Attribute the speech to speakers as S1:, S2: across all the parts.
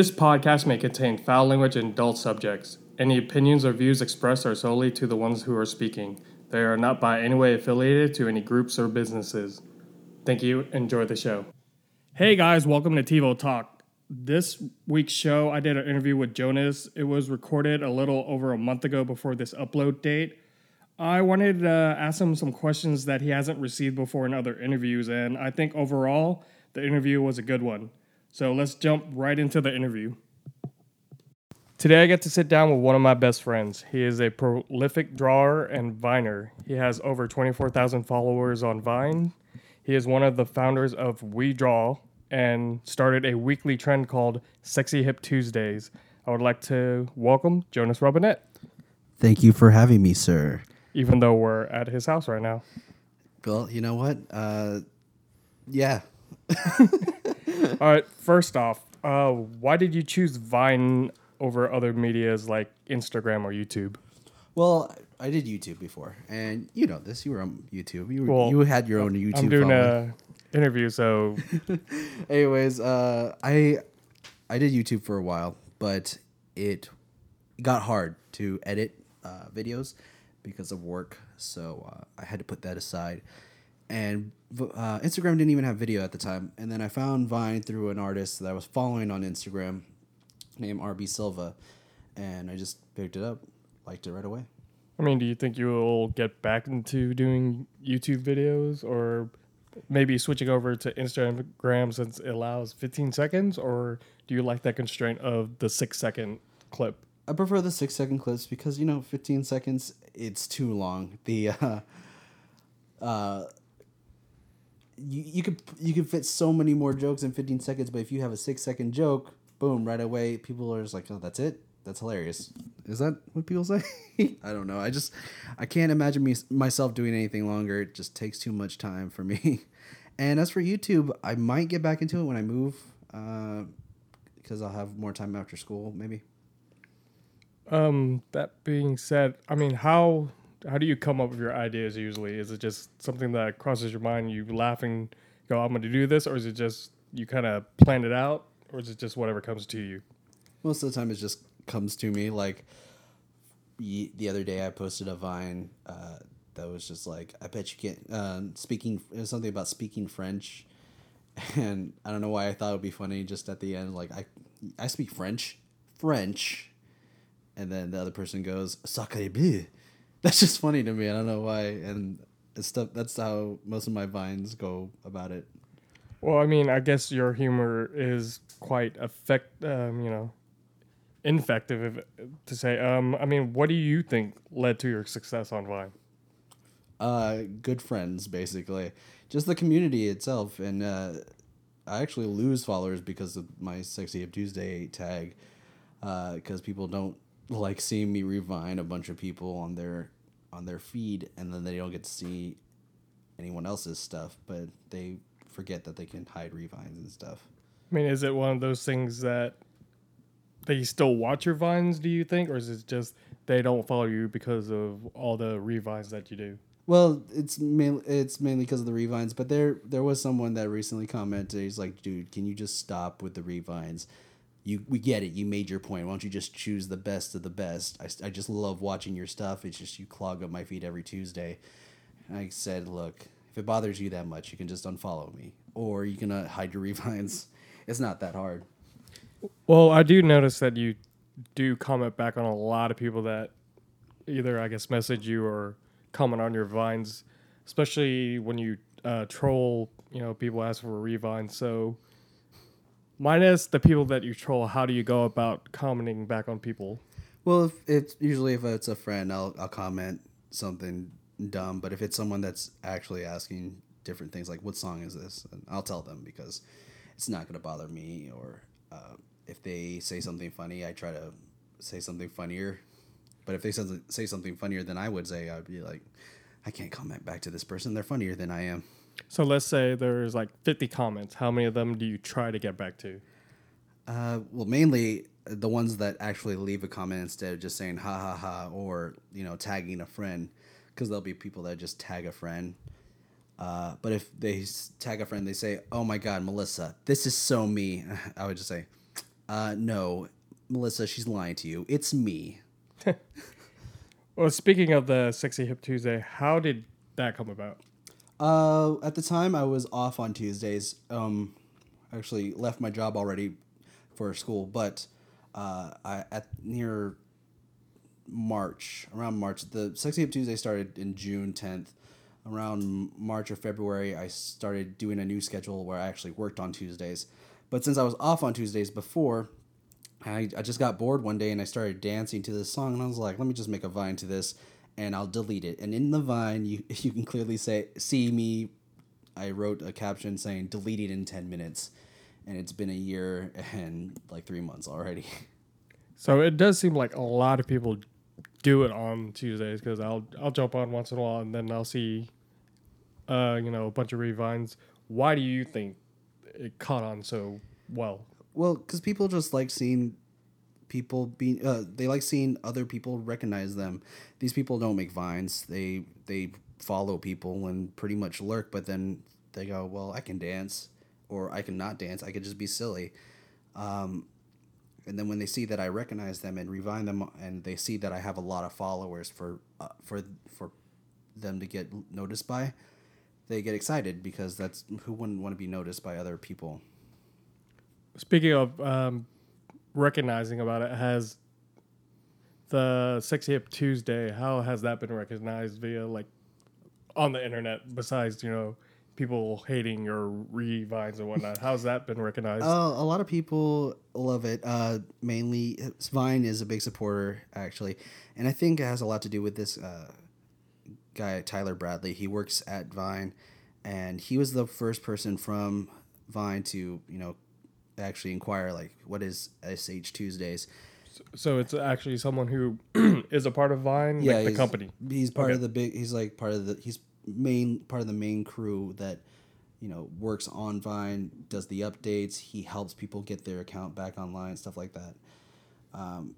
S1: This podcast may contain foul language and adult subjects. Any opinions or views expressed are solely to the ones who are speaking. They are not by any way affiliated to any groups or businesses. Thank you. Enjoy the show. Hey guys, welcome to TiVo Talk. This week's show, I did an interview with Jonas. It was recorded a little over a month ago before this upload date. I wanted to ask him some questions that he hasn't received before in other interviews, and I think overall the interview was a good one. So let's jump right into the interview. Today I get to sit down with one of my best friends. He is a prolific drawer and viner. He has over 24,000 followers on Vine. He is one of the founders of We Draw and started a weekly trend called Sexy Hip Tuesdays. I would like to welcome Jonas Robinette,
S2: Thank you for having me, sir.
S1: even though we're at his house right now.
S2: Well, you know what? Uh, yeah.
S1: All right, first off, uh, why did you choose Vine over other medias like Instagram or YouTube?
S2: Well, I did YouTube before, and you know this. You were on YouTube. You, were,
S1: Well,
S2: you had your own YouTube.
S1: I'm doing
S2: following.
S1: a interview, so
S2: Anyways, uh, I I did YouTube for a while, but it got hard to edit uh, videos because of work, so uh, I had to put that aside. And uh, Instagram didn't even have video at the time, and then I found Vine through an artist that I was following on Instagram, named RB Silva, and I just picked it up, liked it right away.
S1: I mean, do you think you will get back into doing YouTube videos or maybe switching over to Instagram since it allows 15 seconds? Or do you like that constraint of the six second clip?
S2: I prefer the six second clips because you know, fifteen seconds it's too long. The uh, uh, you you could you could fit so many more jokes in fifteen seconds, but if you have a six second joke, boom, right away, people are just like, oh, that's it. That's hilarious. Is that what people say? I don't know. I just I can't imagine me myself doing anything longer. It just takes too much time for me. And as for YouTube, I might get back into it when I move, Uh because I'll have more time after school, maybe.
S1: Um, that being said, I mean, how how do you come up with your ideas usually? Is it just something that crosses your mind, you laugh and go, I'm going to do this? Or is it just you kind of plan it out? Or is it just whatever comes to you?
S2: most of the time it just comes to me like the other day i posted a vine uh, that was just like i bet you can't uh, speaking it was something about speaking french and i don't know why i thought it would be funny just at the end like i i speak french french and then the other person goes sacre bleu that's just funny to me i don't know why and it's stuff that's how most of my vines go about it
S1: Well, I mean, I guess your humor is quite effect, um, you know, infective if, to say. Um, I mean, what do you think led to your success on Vine?
S2: uh, good friends, basically. Just the community itself, and uh, I actually lose followers because of my sexy hip Tuesday tag, because people don't like seeing me revine a bunch of people on their on their feed, and then they don't get to see anyone else's stuff, but they forget that they can hide revines and stuff.
S1: I mean, is it one of those things that they still watch your vines? Do you think, or is it just they don't follow you because of all the revines that you do?
S2: Well, it's mainly it's mainly because of the revines, but there there was someone that recently commented. He's like, "Dude, can you just stop with the revines? You we get it. You made your point. Why don't you just choose the best of the best? I, I just love watching your stuff. It's just you clog up my feed every Tuesday." And I said, "Look, if it bothers you that much, you can just unfollow me, or you can uh, hide your revines. It's not that hard."
S1: Well, I do notice that you do comment back on a lot of people that either I guess message you or comment on your vines, especially when you uh, troll. You know, people ask for a revine. So, minus the people that you troll, how do you go about commenting back on people?
S2: Well, if it's usually if it's a friend, I'll I'll comment something dumb. But if it's someone that's actually asking different things, like what song is this, and I'll tell them because it's not gonna bother me. Or uh, if they say something funny, I try to say something funnier. But if they say something- say something funnier than I would say, I'd be like, I can't comment back to this person. They're funnier than I am.
S1: So let's say there's like 50 comments. How many of them do you try to get back to?
S2: Uh, well, mainly the ones that actually leave a comment instead of just saying ha ha ha or you know tagging a friend, because there'll be people that just tag a friend. Uh, but if they tag a friend, they say, "Oh my God, Melissa, this is so me," I would just say, Uh, no, Melissa, she's lying to you. It's me.
S1: Well, speaking of the Sexy Hip Tuesday, how did that come about?
S2: Uh, at the time, I was off on Tuesdays. Um, actually left my job already for school, but uh, I at near March, around March, the Sexy Hip Tuesday started in June tenth. Around March or February, I started doing a new schedule where I actually worked on Tuesdays. But since I was off on Tuesdays before, I, I just got bored one day and I started dancing to this song and I was like, let me just make a vine to this and I'll delete it. And in the vine, you you can clearly say see me. I wrote a caption saying deleted in ten minutes, and it's been a year and like three months already.
S1: So it does seem like a lot of people do it on Tuesdays because I'll I'll jump on once in a while and then I'll see, uh, you know, a bunch of revines. Why do you think it caught on so well?
S2: Well, because people just like seeing people being uh, they like seeing other people recognize them. These people don't make vines. They they follow people and pretty much lurk, but then they go, well, I can dance, or I can not dance. I could just be silly. Um, and then when they see that I recognize them and revine them, and they see that I have a lot of followers for uh, for for them to get noticed by, they get excited because that's who wouldn't want to be noticed by other people.
S1: Speaking of um, recognizing about it, has the Sexy Hip Tuesday, how has that been recognized via like on the internet besides, you know, people hating your revines and whatnot? How's that been recognized?
S2: Uh, a lot of people love it. Uh, mainly, Vine is a big supporter, actually, and I think it has a lot to do with this uh, guy Tyler Bradley. He works at Vine, and he was the first person from Vine to you know actually inquire like what is SH Tuesdays.
S1: so it's actually someone who is a part of Vine,
S2: Yeah,
S1: like the company.
S2: He's part
S1: Okay.
S2: of the big. He's like part of the. He's main part of the main crew that you know works on Vine, does the updates. He helps people get their account back online, stuff like that. Um,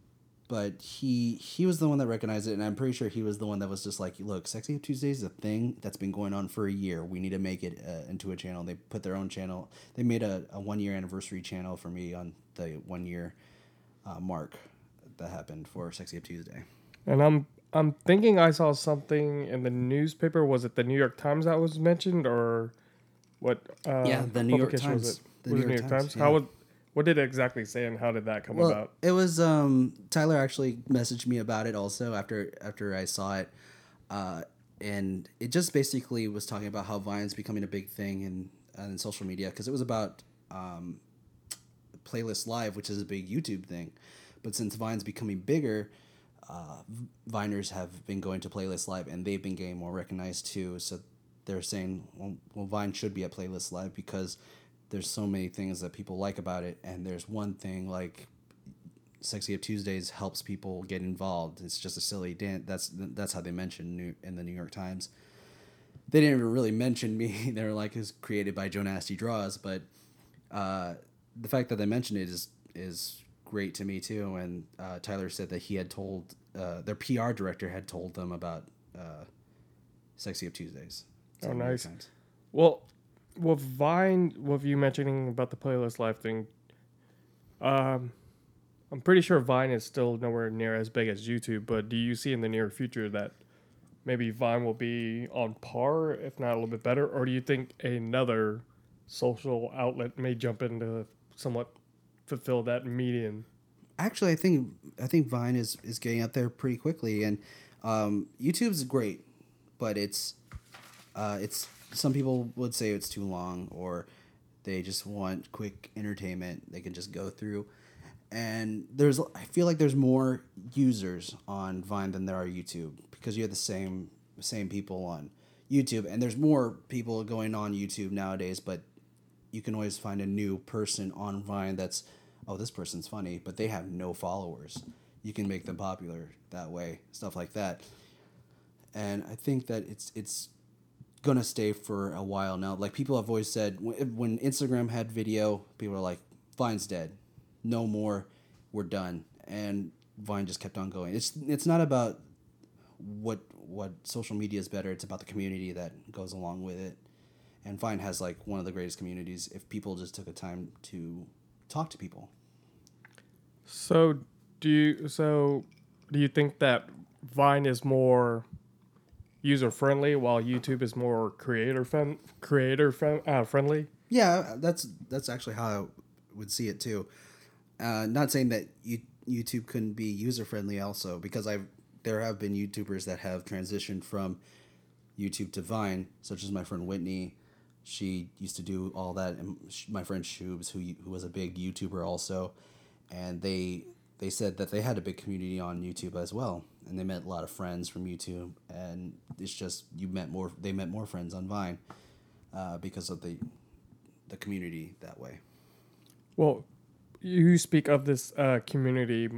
S2: but he he was the one that recognized it, and I'm pretty sure he was the one that was just like, "Look, Sexy Tuesdays is a thing that's been going on for a year. We need to make it uh, into a channel." They put their own channel. They made a, a one year anniversary channel for me on the one year uh, mark that happened for Sexy Tuesday.
S1: And I'm I'm thinking I saw something in the newspaper. Was it the New York Times that was mentioned, or what? Uh,
S2: Yeah, the New York
S1: publication Was
S2: Times.
S1: it?
S2: The New York Times,
S1: How
S2: yeah.
S1: would what did it exactly say, and how did that come
S2: Well,
S1: about?
S2: it was um, Tyler actually messaged me about it also after after I saw it, uh, and it just basically was talking about how Vine's becoming a big thing in in social media because it was about um, playlist live, which is a big YouTube thing, but since Vine's becoming bigger, uh, Viners have been going to playlist live and they've been getting more recognized too. So they're saying, well, well Vine should be at playlist live because there's so many things that people like about it, and there's one thing like Sexy Up Tuesdays helps people get involved. It's just a silly dance. That's that's how they mentioned New, in the New York Times. They didn't even really mention me. they were like, "It's created by JonastyDrawz," but uh, the fact that they mentioned it is is great to me too. And uh, Tyler said that he had told uh, their PR director had told them about uh, Sexy Up Tuesdays.
S1: Oh,
S2: in the New York
S1: nice. Well, with Vine, with you mentioning about the playlist live thing, um, I'm pretty sure Vine is still nowhere near as big as YouTube. But do you see in the near future that maybe Vine will be on par, if not a little bit better, or do you think another social outlet may jump in to somewhat fulfill that median?
S2: actually i think i think vine is is getting up there pretty quickly and um, youtube's great but it's uh, it's some people would say it's too long or they just want quick entertainment they can just go through and there's i feel like there's more users on vine than there are youtube because you have the same same people on youtube and there's more people going on youtube nowadays but you can always find a new person on Vine that's, oh, this person's funny, but they have no followers. You can make them popular that way, stuff like that. And I think that it's it's gonna stay for a while now. Like people have always said, when Instagram had video, people are like, Vine's dead, no more, we're done. And Vine just kept on going. It's it's not about what what social media is better. It's about the community that goes along with it and Vine has like one of the greatest communities if people just took a time to talk to people.
S1: So do you so do you think that Vine is more user friendly while YouTube is more creator friend creator friend, uh, friendly?
S2: Yeah, that's that's actually how I would see it too. Uh, not saying that you, YouTube couldn't be user friendly also because I've there have been YouTubers that have transitioned from YouTube to Vine, such as my friend Whitney. She used to do all that, and my friend Shubes, who who was a big YouTuber also, and they they said that they had a big community on YouTube as well, and they met a lot of friends from YouTube, and it's just you met more they met more friends on Vine, uh, because of the the community that way.
S1: Well, you speak of this uh, community.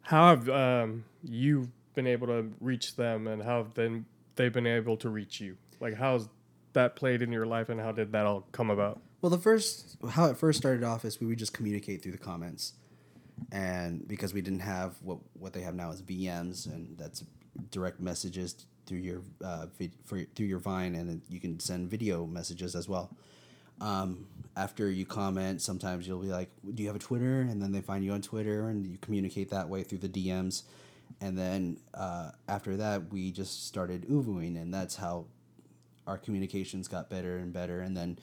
S1: How have um, you been able to reach them, and how have then they've been able to reach you? Like, how's that played in your life, and how did that all come about?
S2: Well, the first how it first started off is we would just communicate through the comments, and because we didn't have what what they have now is VMs, and that's direct messages through your uh, vid, for, through your Vine, and you can send video messages as well. Um, after you comment, sometimes you'll be like, "Do you have a Twitter?" And then they find you on Twitter, and you communicate that way through the DMs. And then uh, after that, we just started ooVooing, and that's how our communications got better and better. And then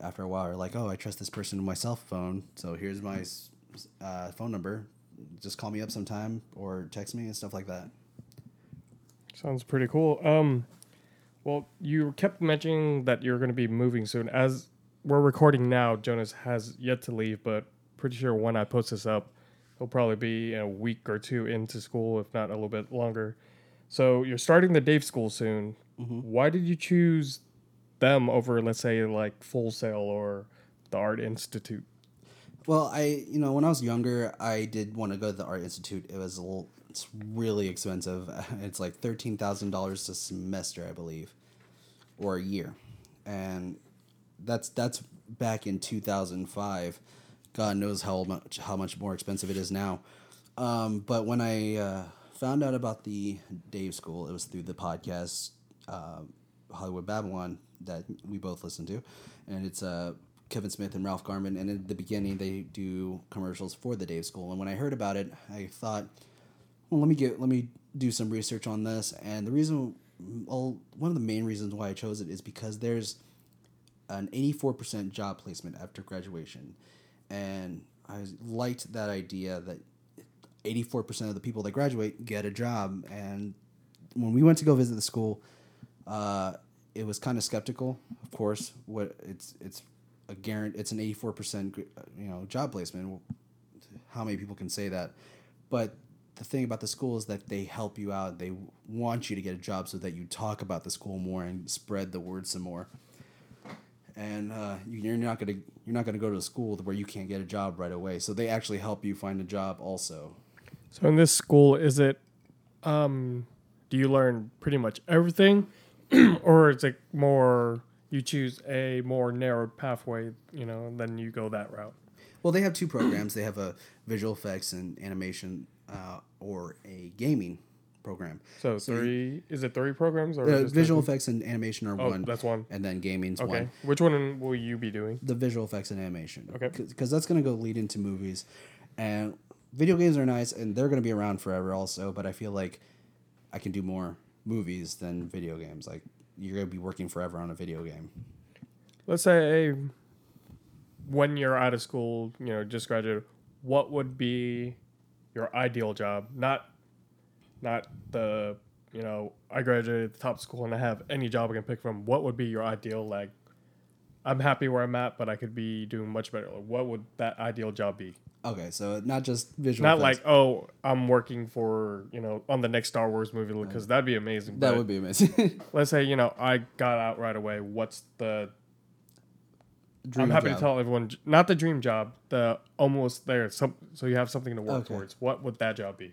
S2: after a while, we're like, "Oh, I trust this person with my cell phone, so here's my uh, phone number. Just call me up sometime or text me and stuff like that."
S1: Sounds pretty cool. Um, well, you kept mentioning that you're going to be moving soon. As we're recording now, Jonas has yet to leave, but pretty sure when I post this up, he'll probably be a week or two into school, if not a little bit longer. So you're starting the Dave School soon. Mm-hmm. Why did you choose them over, let's say, like Full Sail or the Art Institute?
S2: Well, I you know when I was younger, I did want to go to the Art Institute. It was a little, it's really expensive. It's like thirteen thousand dollars a semester, I believe, or a year, and that's that's back in 2005. God knows how much how much more expensive it is now. Um, but when I uh, found out about the Dave School, it was through the podcast uh, Hollywood Babble-On that we both listen to, and it's uh, Kevin Smith and Ralph Garman. And in the beginning, they do commercials for the Dave School. And when I heard about it, I thought, well, let me get let me do some research on this. And the reason, well, one of the main reasons why I chose it is because there's an 84% job placement after graduation. And I liked that idea that 84% of the people that graduate get a job. And when we went to go visit the school, uh, it was kind of skeptical. Of course, what it's it's a guarantee. It's an 84% you know job placement. How many people can say that? But the thing about the school is that they help you out. They want you to get a job so that you talk about the school more and spread the word some more and uh, you're not gonna you're not gonna go to a school where you can't get a job right away. So they actually help you find a job also.
S1: So in this school, is it? Um, do you learn pretty much everything, or is it more you choose a more narrow pathway, you know, then you go that route?
S2: Well, they have two programs. They have a visual effects and animation, uh, or a gaming program.
S1: So, so three is it three programs or
S2: uh, visual effects and animation are
S1: oh,
S2: one.
S1: That's one.
S2: And then gaming's
S1: okay.
S2: one.
S1: Which one will you be doing?
S2: The visual effects and animation.
S1: Okay.
S2: Because that's going to go lead into movies, and video games are nice and they're going to be around forever also. But I feel like I can do more movies than video games. Like you're going to be working forever on a video game.
S1: Let's say when you're out of school, you know, just graduated, what would be your ideal job? Not not the you know I graduated the top school and I have any job I can pick from. What would be your ideal like? I'm happy where I'm at, but I could be doing much better. Like, what would that ideal job be?
S2: Okay, so not just visual.
S1: Not effects. like oh, I'm working for you know on the next Star Wars movie because that'd be amazing.
S2: That would be amazing.
S1: let's say you know I got out right away. What's the Dream I'm happy job. to tell everyone not the dream job, the almost there. Some so you have something to work okay. towards. What would that job be?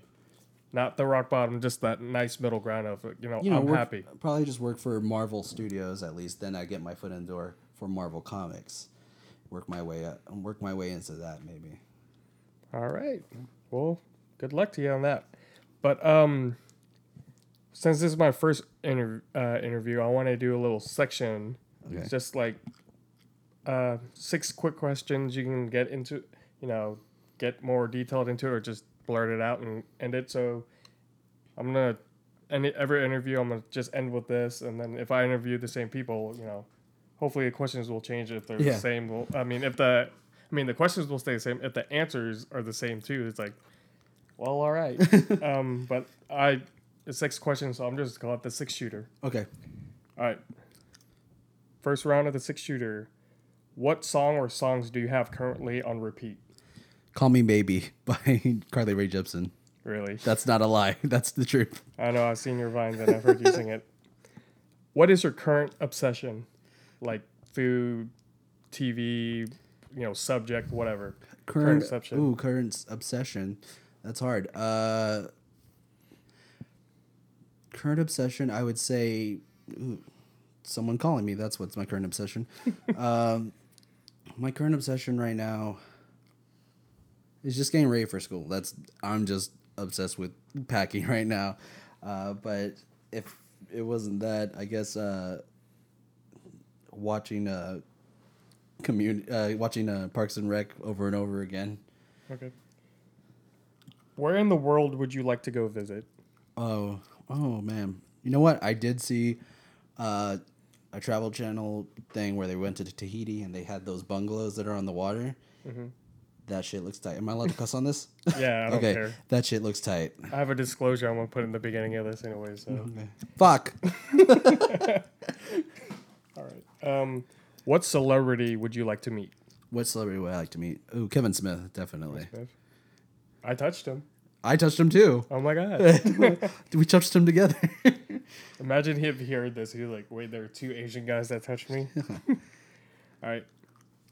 S1: not the rock bottom, just that nice middle ground of you know, you know I'm
S2: work,
S1: happy.
S2: Probably just work for Marvel Studios at least. Then I get my foot in the door for Marvel Comics. Work my way up, work my way into that maybe.
S1: All right. Well, good luck to you on that. But um, since this is my first inter- uh, interview, I want to do a little section. Okay. Just like uh, six quick questions you can get into, you know, get more detailed into it or just blurt it out and end it. So I'm gonna any every interview I'm gonna just end with this, and then if I interview the same people, you know, hopefully the questions will change if they're
S2: Yeah.
S1: the same. Well, I mean, if the I mean the questions will stay the same. If the answers are the same too, it's like, well, all right. um, but I it's six questions, so I'm just gonna call it the six shooter.
S2: Okay.
S1: All right. First round of the six shooter. What song or songs do you have currently on repeat?
S2: Call Me Baby by Carly Rae Jepsen.
S1: Really?
S2: That's not a lie. That's the truth.
S1: I know I've seen your vines and I've heard you sing it. What is your current obsession? Like food, TV, you know, subject, whatever.
S2: Current,
S1: obsession.
S2: Ooh, current obsession. That's hard. Uh, current obsession, I would say, ooh, someone calling me. That's what's my current obsession. um, my current obsession right now is just getting ready for school. That's I'm just obsessed with packing right now. Uh, but if it wasn't that, I guess uh, watching uh, community, uh, watching uh, Parks and Rec over and over again.
S1: Okay. Where in the world would you like to go visit?
S2: Oh, oh man. You know what? I did see uh, a Travel Channel thing where they went to Tahiti and they had those bungalows that are on the water. That shit looks tight. Am I allowed to cuss on this?
S1: Yeah, I don't
S2: okay,
S1: care.
S2: that shit looks tight.
S1: I have a disclosure I'm gonna put in the beginning of this anyway, so
S2: Fuck.
S1: what celebrity would you like to meet?
S2: what celebrity would I like to meet? Ooh, Kevin Smith, definitely.
S1: Smith? I touched him.
S2: I touched him too.
S1: Oh my god.
S2: we touched him together.
S1: Imagine if he heard this. He's like, wait, there are two Asian guys that touched me. All right.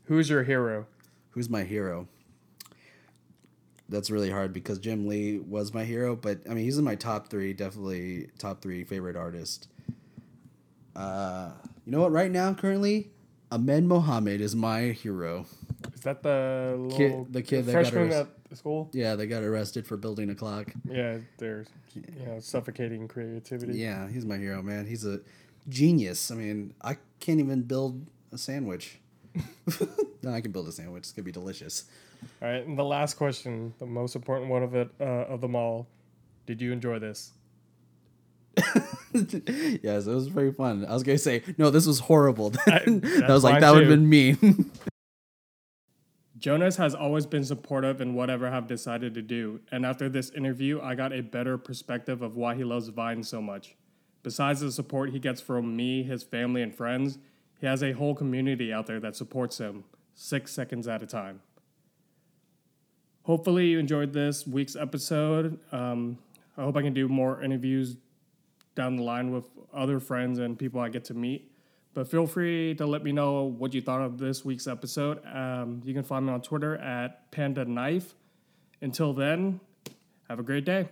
S1: Who's your hero?
S2: Who's my hero? That's really hard because Jim Lee was my hero, but I mean he's in my top three, definitely top three favorite artist. Uh, you know what? Right now, currently, Ahmed Mohamed is my hero.
S1: Is that the little
S2: Kid- the kid that got
S1: freshman
S2: arrested.
S1: at school?
S2: Yeah, they got arrested for building a clock.
S1: Yeah, they're you know suffocating creativity.
S2: Yeah, he's my hero, man. He's a genius. I mean, I can't even build a sandwich. no, I can build a sandwich. It's gonna be delicious.
S1: All right, and the last question, the most important one of it uh, of them all. Did you enjoy this?
S2: yes, it was very fun. I was gonna say, no, this was horrible.
S1: I-
S2: that was like that would have been mean.
S1: Jonas has always been supportive in whatever I've decided to do, and after this interview, I got a better perspective of why he loves Vine so much. Besides the support he gets from me, his family, and friends, he has a whole community out there that supports him, six seconds at a time. Hopefully, you enjoyed this week's episode. Um, I hope I can do more interviews down the line with other friends and people I get to meet. But feel free to let me know what you thought of this week's episode. Um, you can find me on Twitter at Panda Knife. Until then, have a great day.